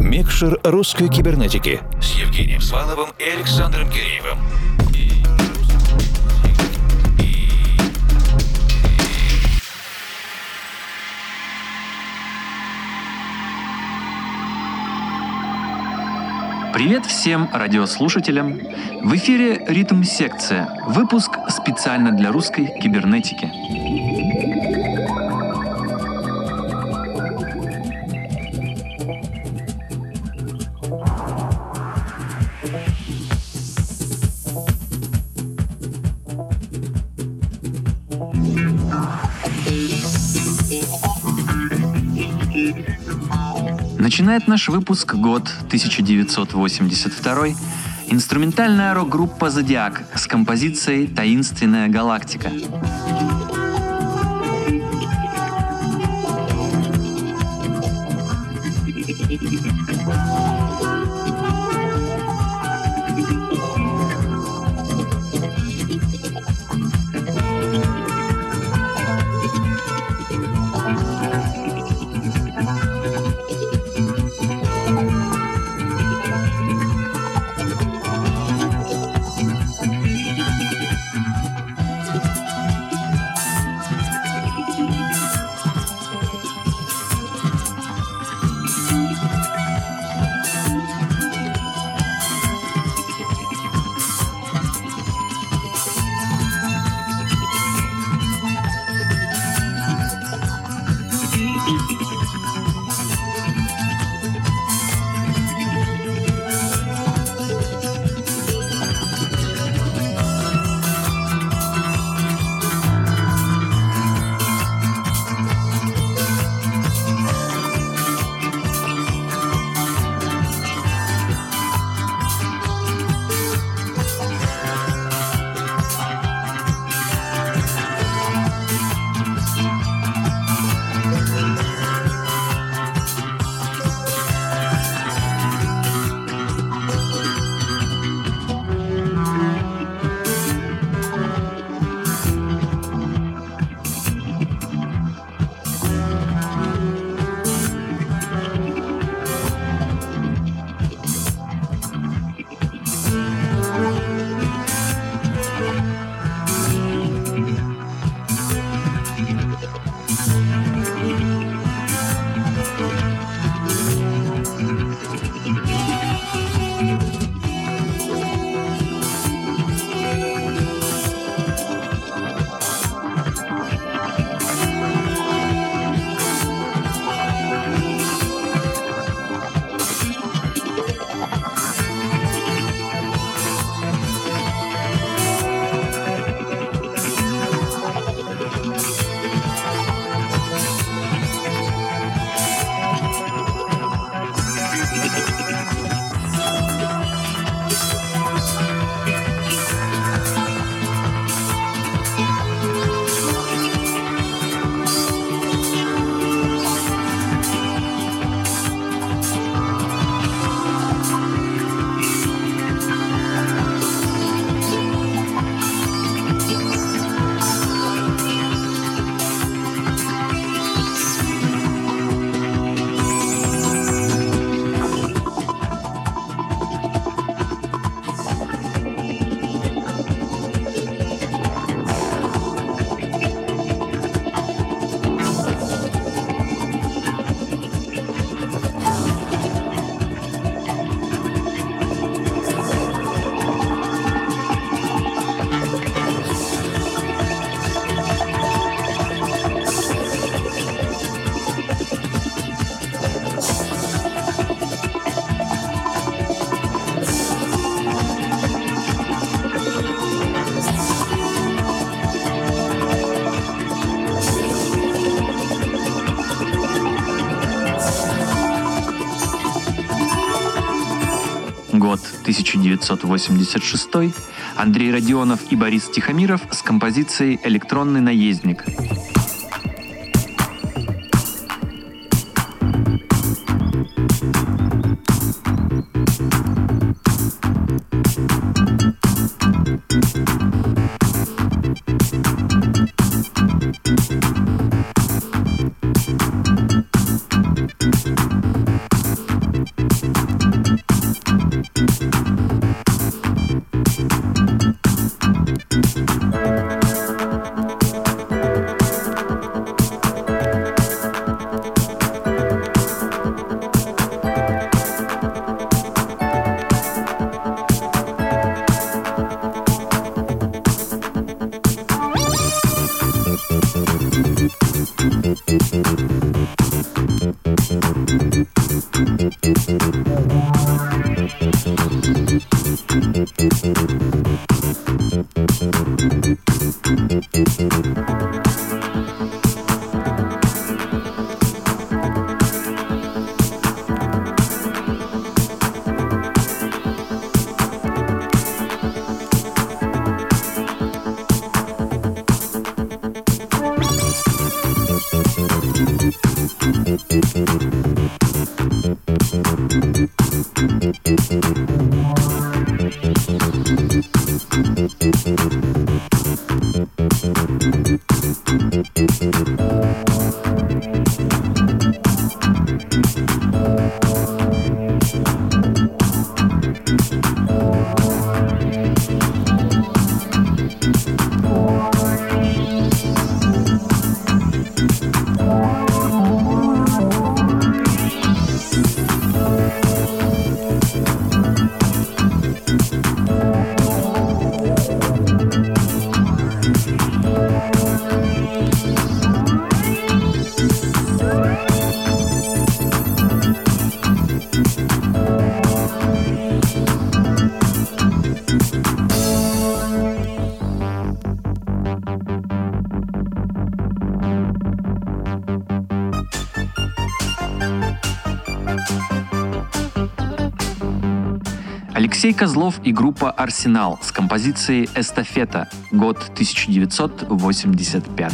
Микшер русской кибернетики с Евгением Сваловым и Александром Киреевым. Привет всем радиослушателям! В эфире «Ритм-секция» – выпуск специально для русской кибернетики. Начинает наш выпуск год 1982 инструментальная рок-группа «Зодиак» с композицией «Таинственная галактика». год 1986, Андрей Родионов и Борис Тихомиров с композицией «Электронный наездник». Алексей Козлов и группа «Арсенал» с композицией «Эстафета», год 1985.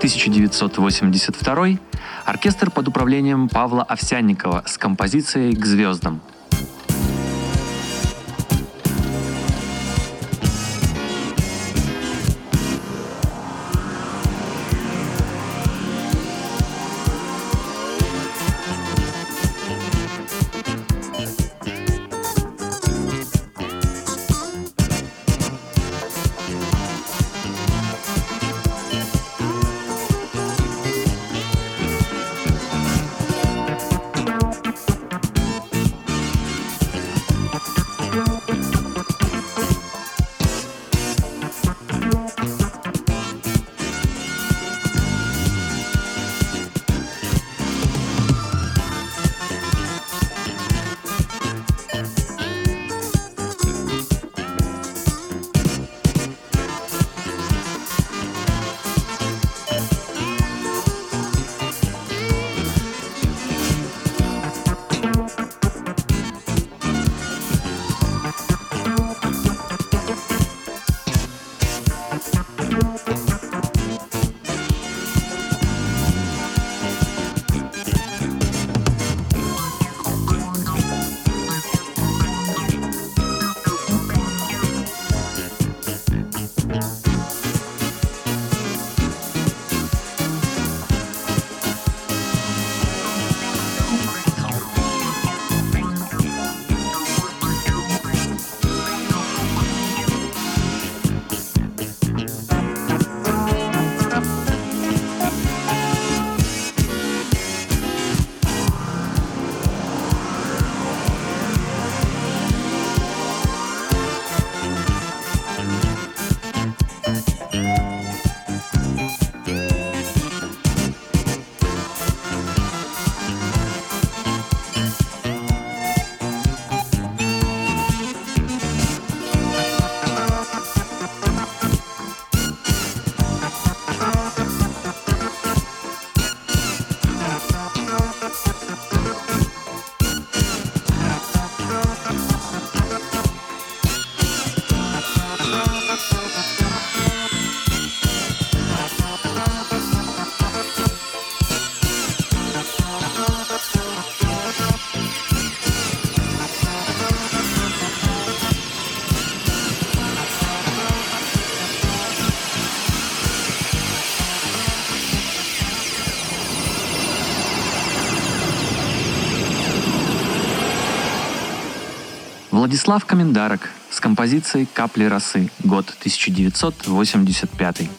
1982. Оркестр под управлением Павла Овсянникова с композицией «К звездам». Владислав Комендарок с композицией «Капли росы», год 1985.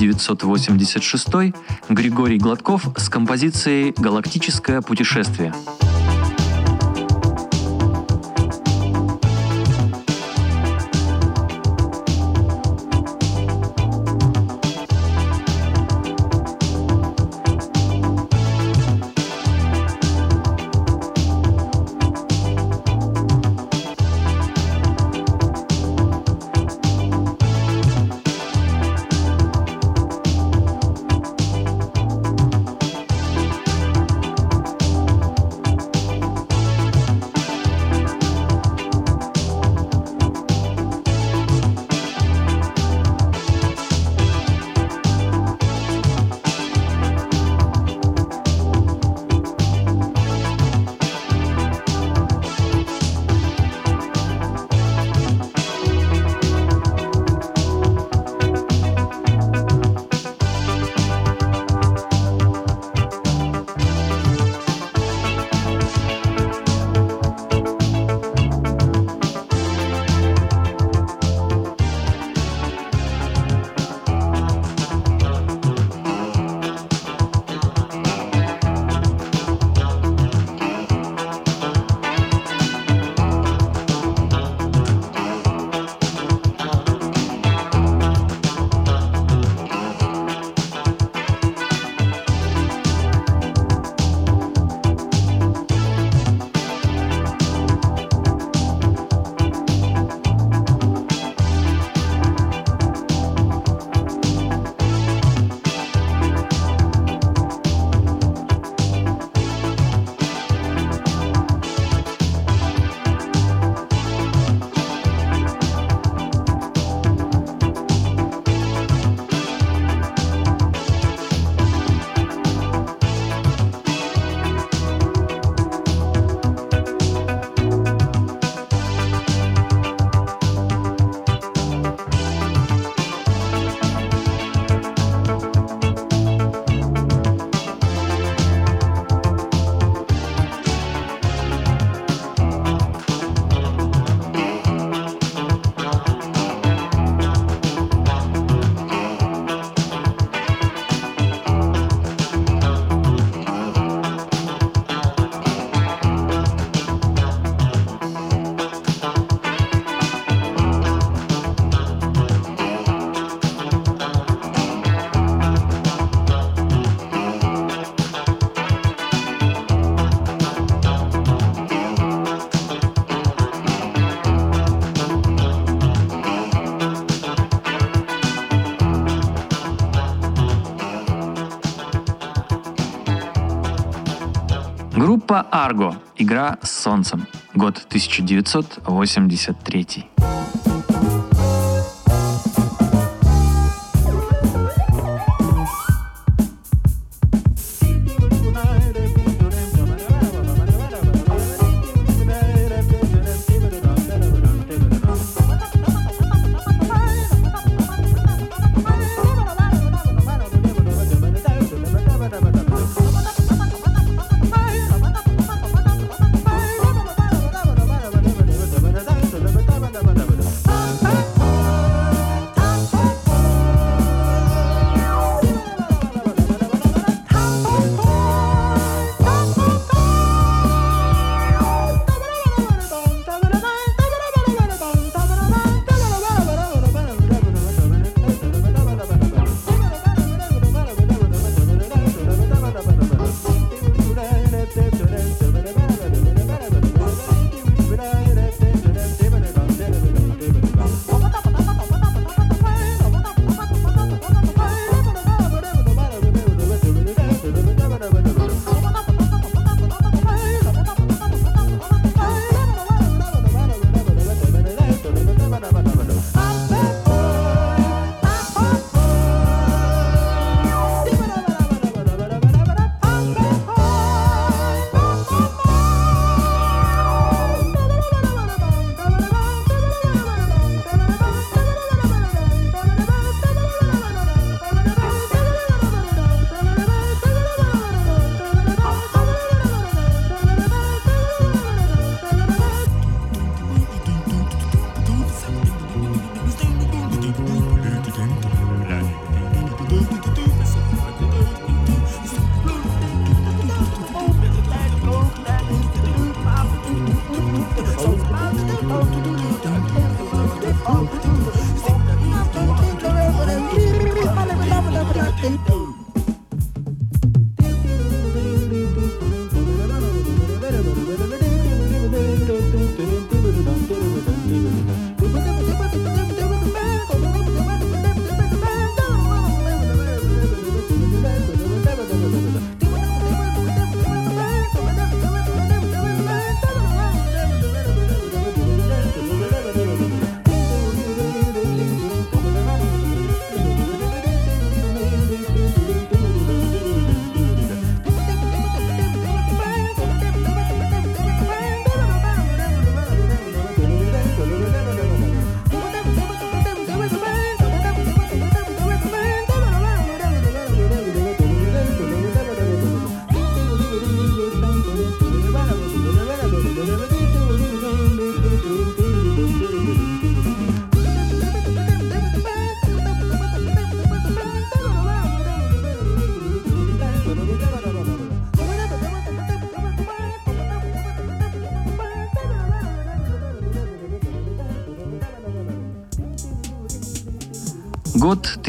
1986. Григорий Гладков с композицией «Галактическое путешествие». Группа Арго. Игра с солнцем. Год 1983.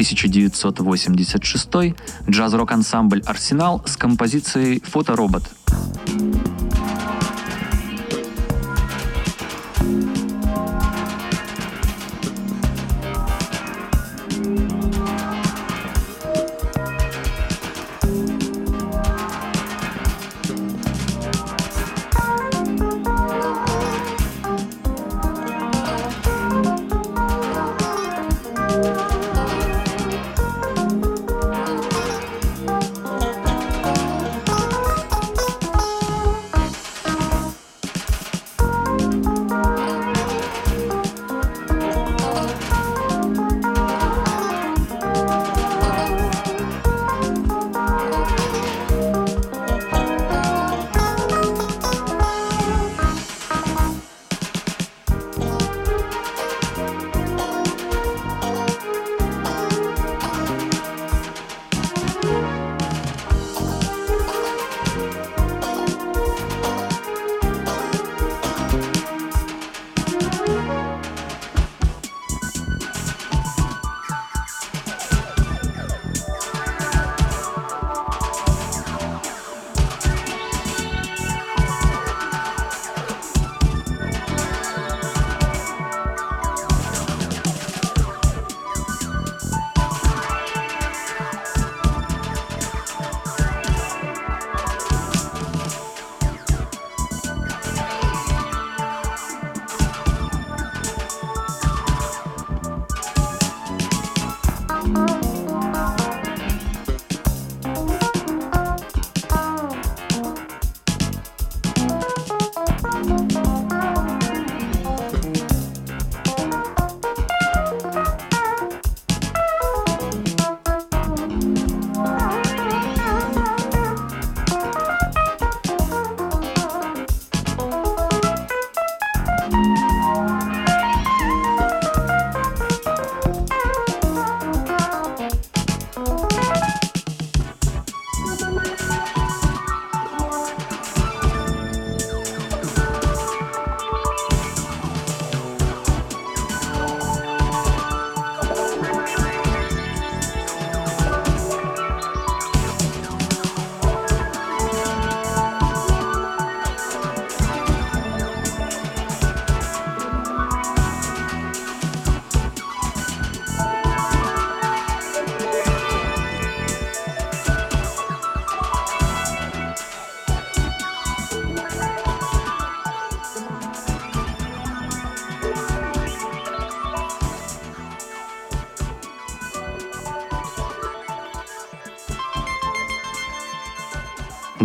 1986. Джаз-рок-ансамбль «Арсенал» с композицией «Фоторобот».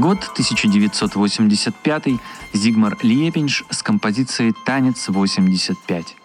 Год 1985. Зигмар Лепинш с композицией «Танец 85».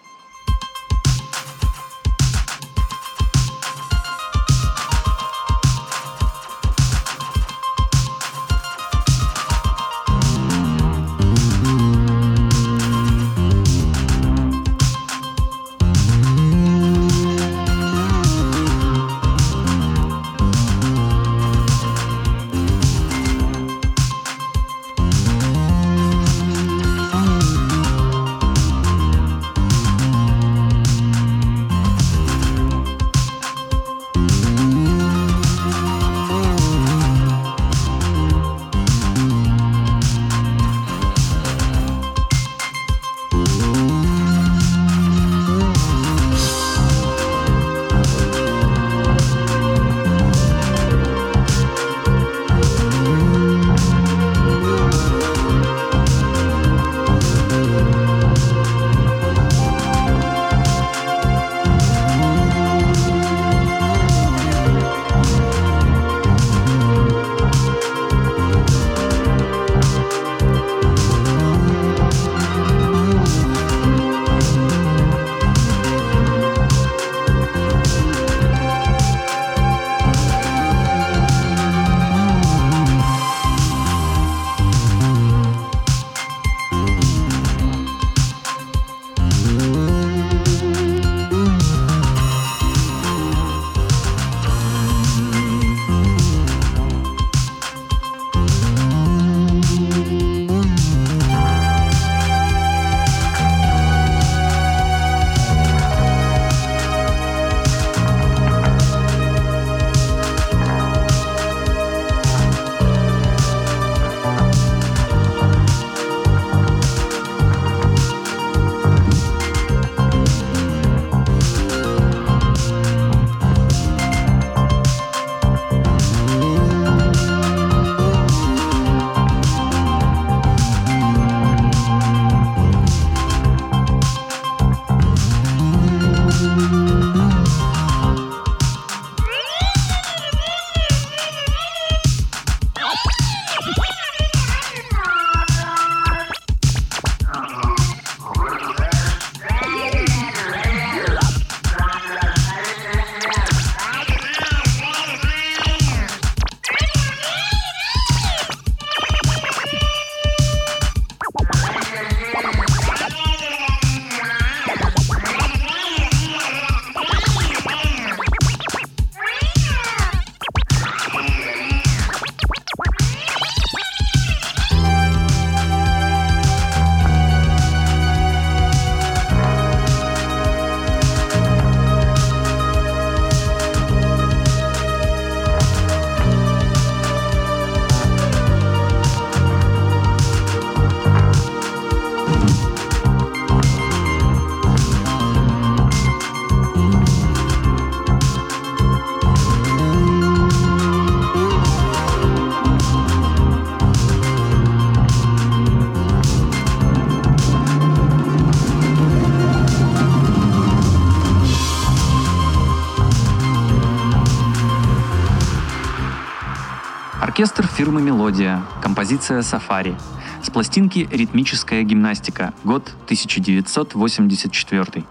Оркестр фирмы «Мелодия», композиция «Сафари». С пластинки «Ритмическая гимнастика», год 1984.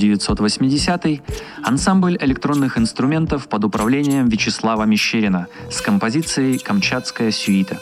1980 ансамбль электронных инструментов под управлением Вячеслава Мещерина с композицией «Камчатская сюита».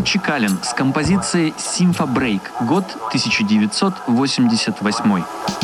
Михаил Чекалин с композицией «Симфа Брейк», год 1988.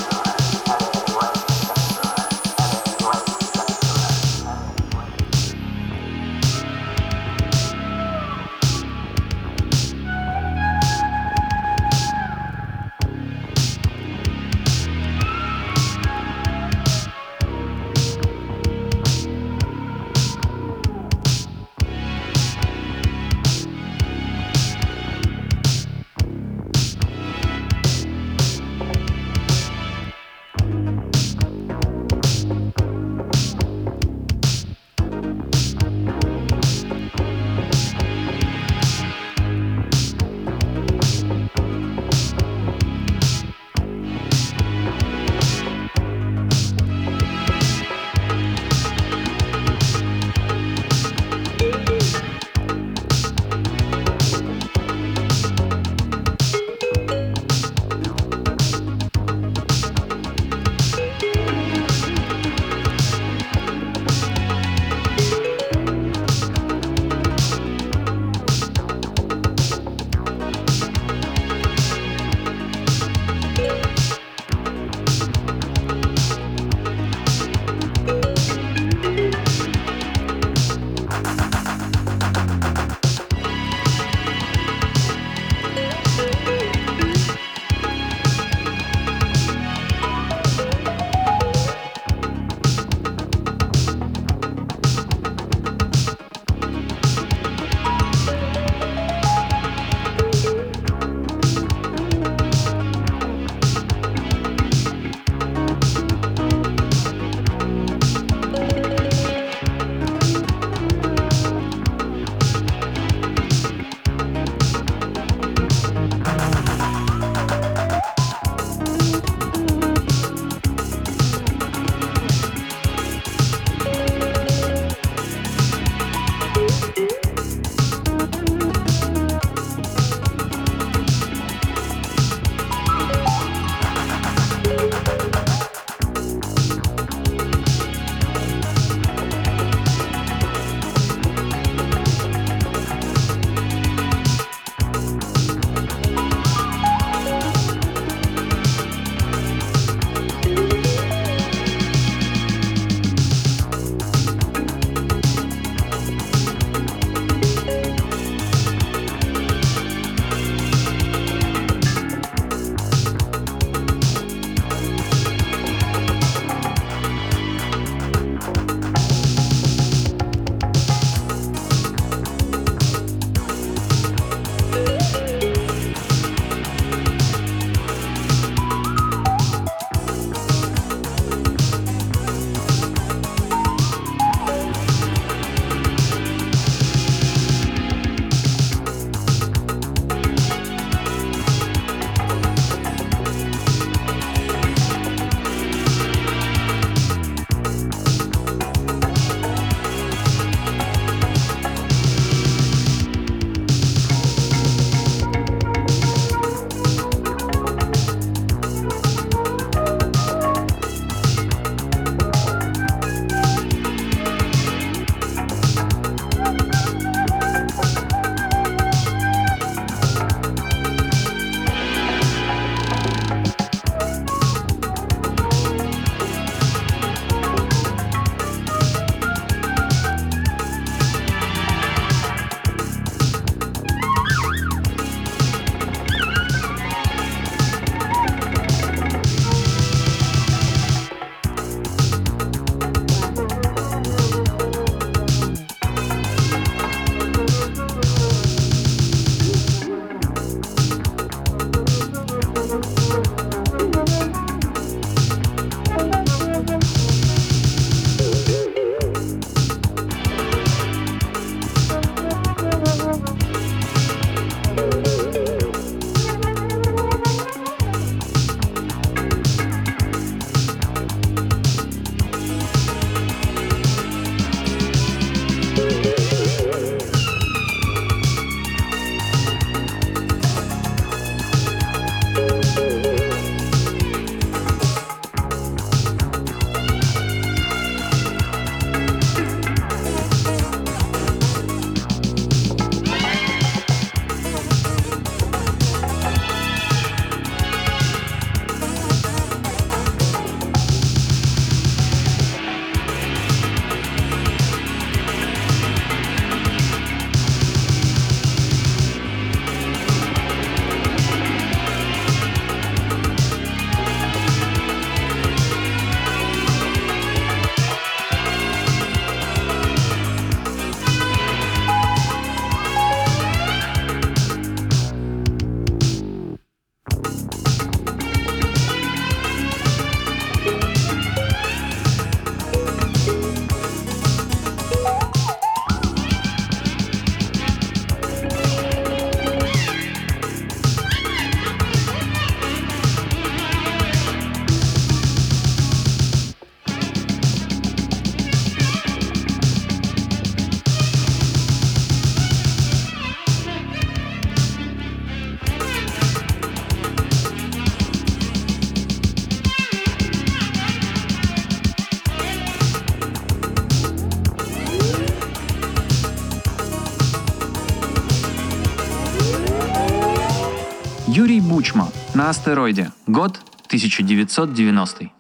Бучма на астероиде. Год 1990.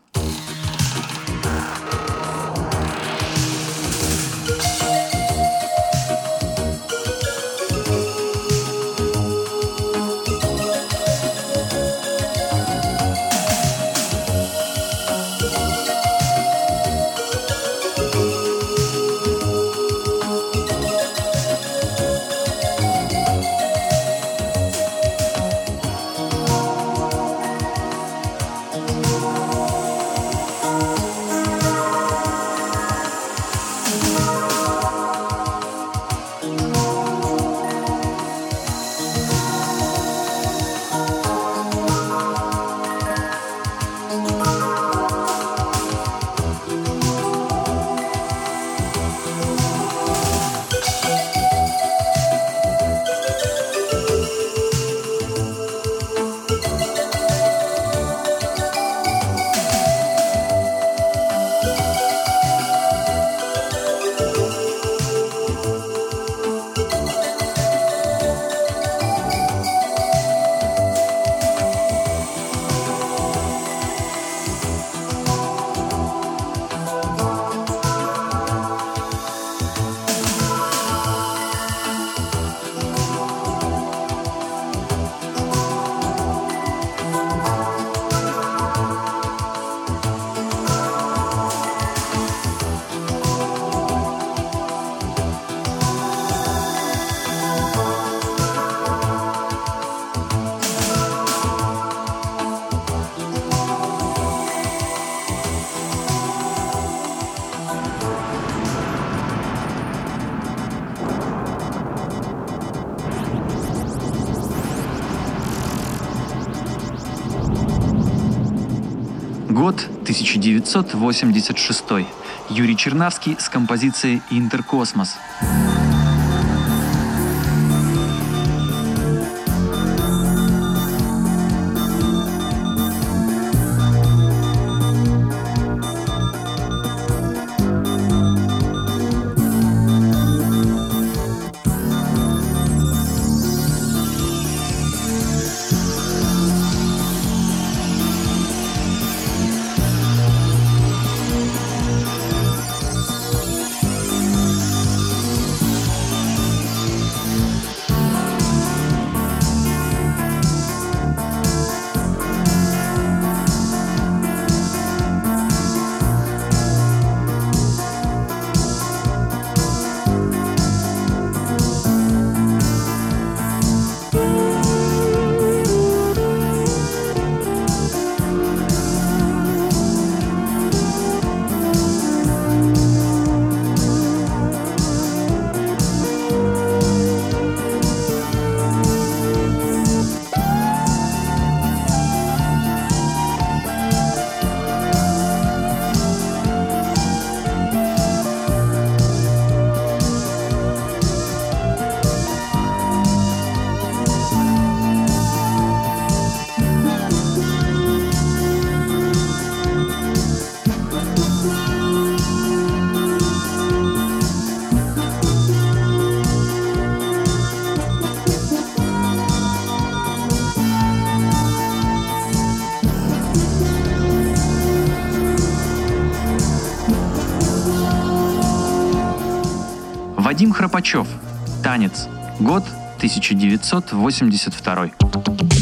1986. Юрий Чернавский с композицией «Интеркосмос». Вадим Храпачев. Танец. Год 1982.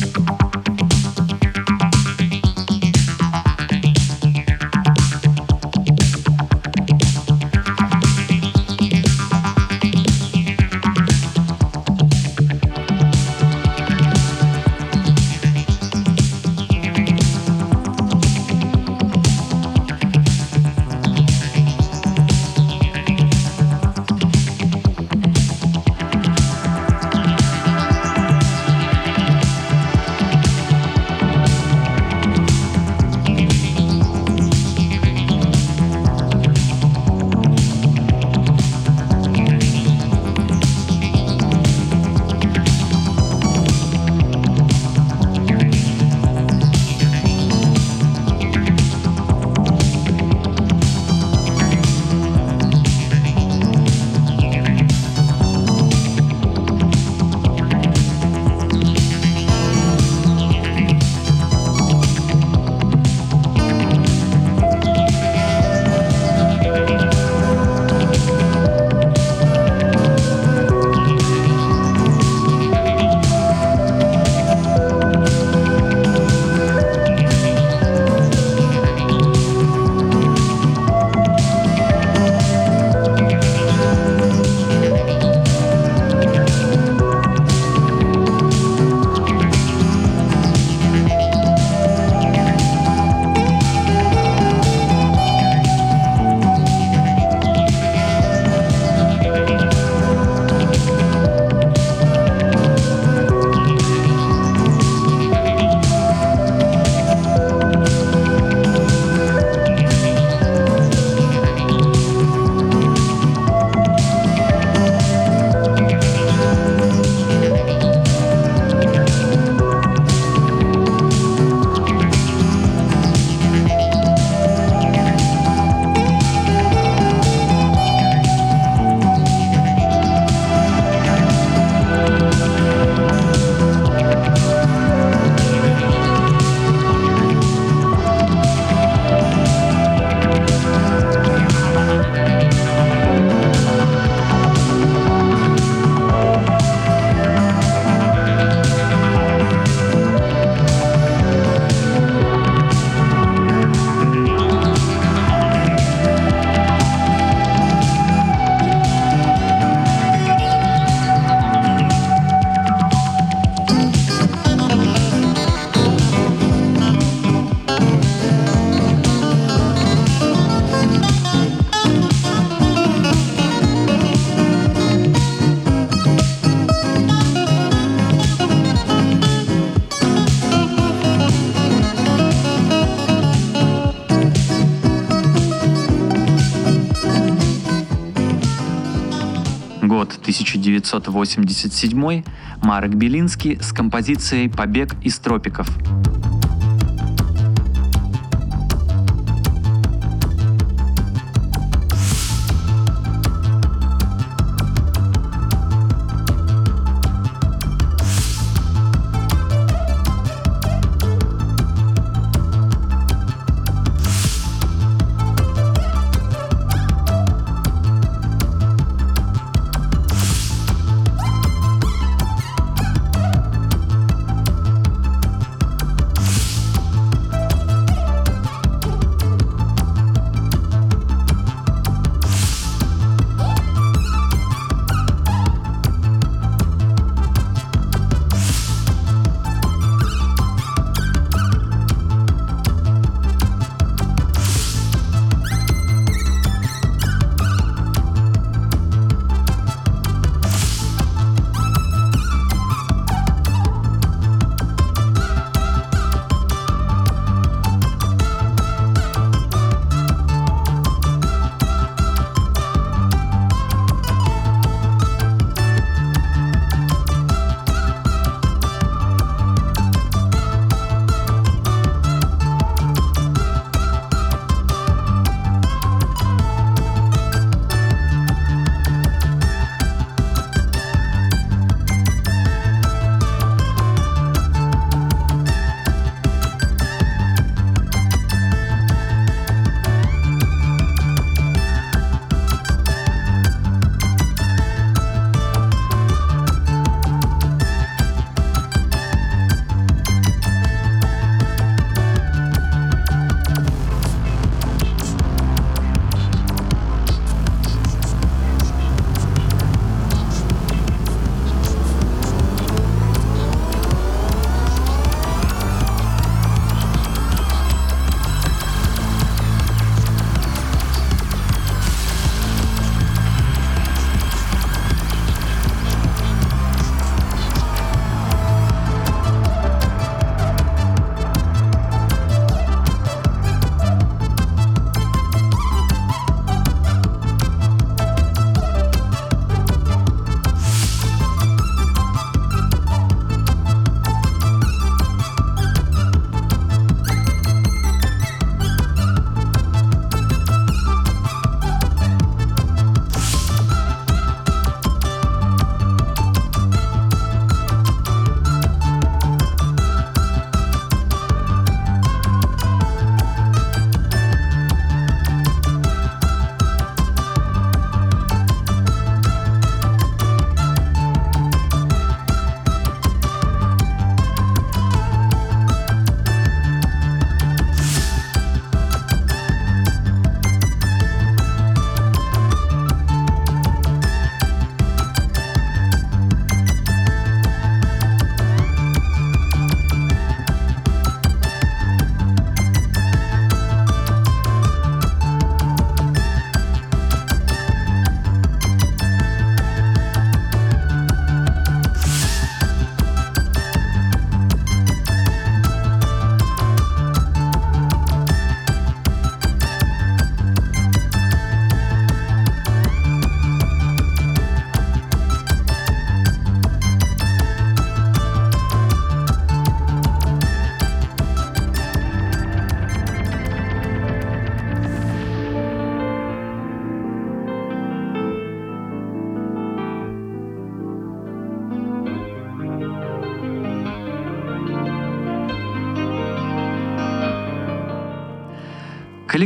1987. Марек Белинский с композицией «Побег из тропиков».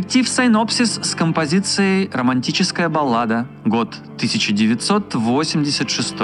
Коллектив Сайнопсис с композицией «Романтическая баллада», год 1986.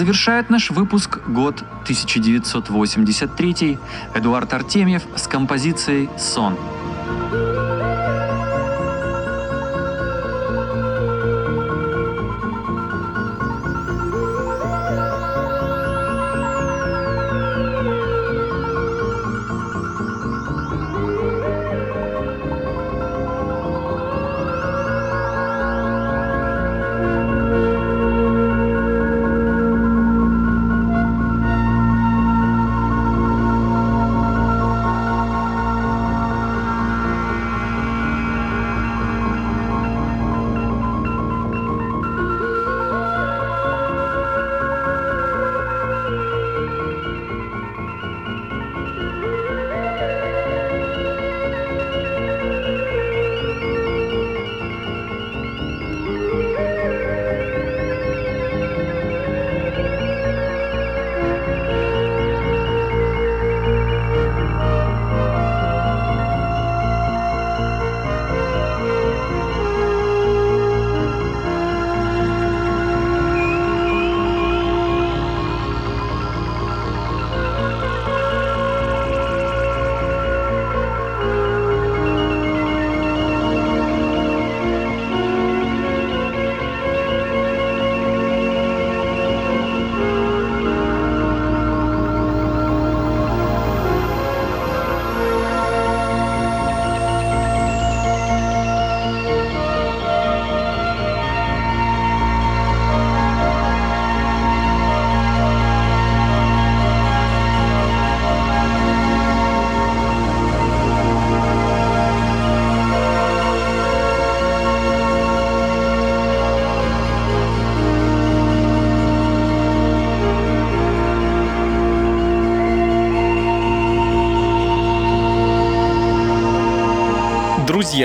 Завершает наш выпуск год 1983 Эдуард Артемьев с композицией «Сон».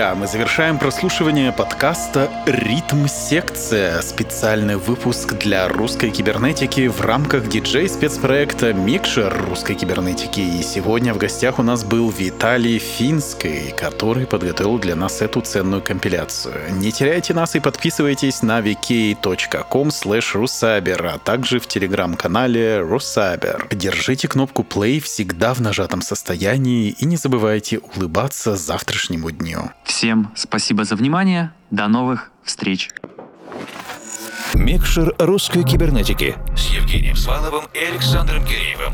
Друзья, мы завершаем прослушивание подкаста «Ритм Секция» специальный выпуск для русской кибернетики в рамках диджей-спецпроекта «Микшер русской кибернетики». И сегодня в гостях у нас был Виталий Финский, который подготовил для нас эту ценную компиляцию. Не теряйте нас и подписывайтесь на vk.com rusaber, а также в телеграм-канале Rusaber. Держите кнопку play всегда в нажатом состоянии и не забывайте улыбаться завтрашнему дню. Всем спасибо за внимание. До новых встреч. Микшер русской кибернетики с Евгением Сваловым и Александром Киреевым.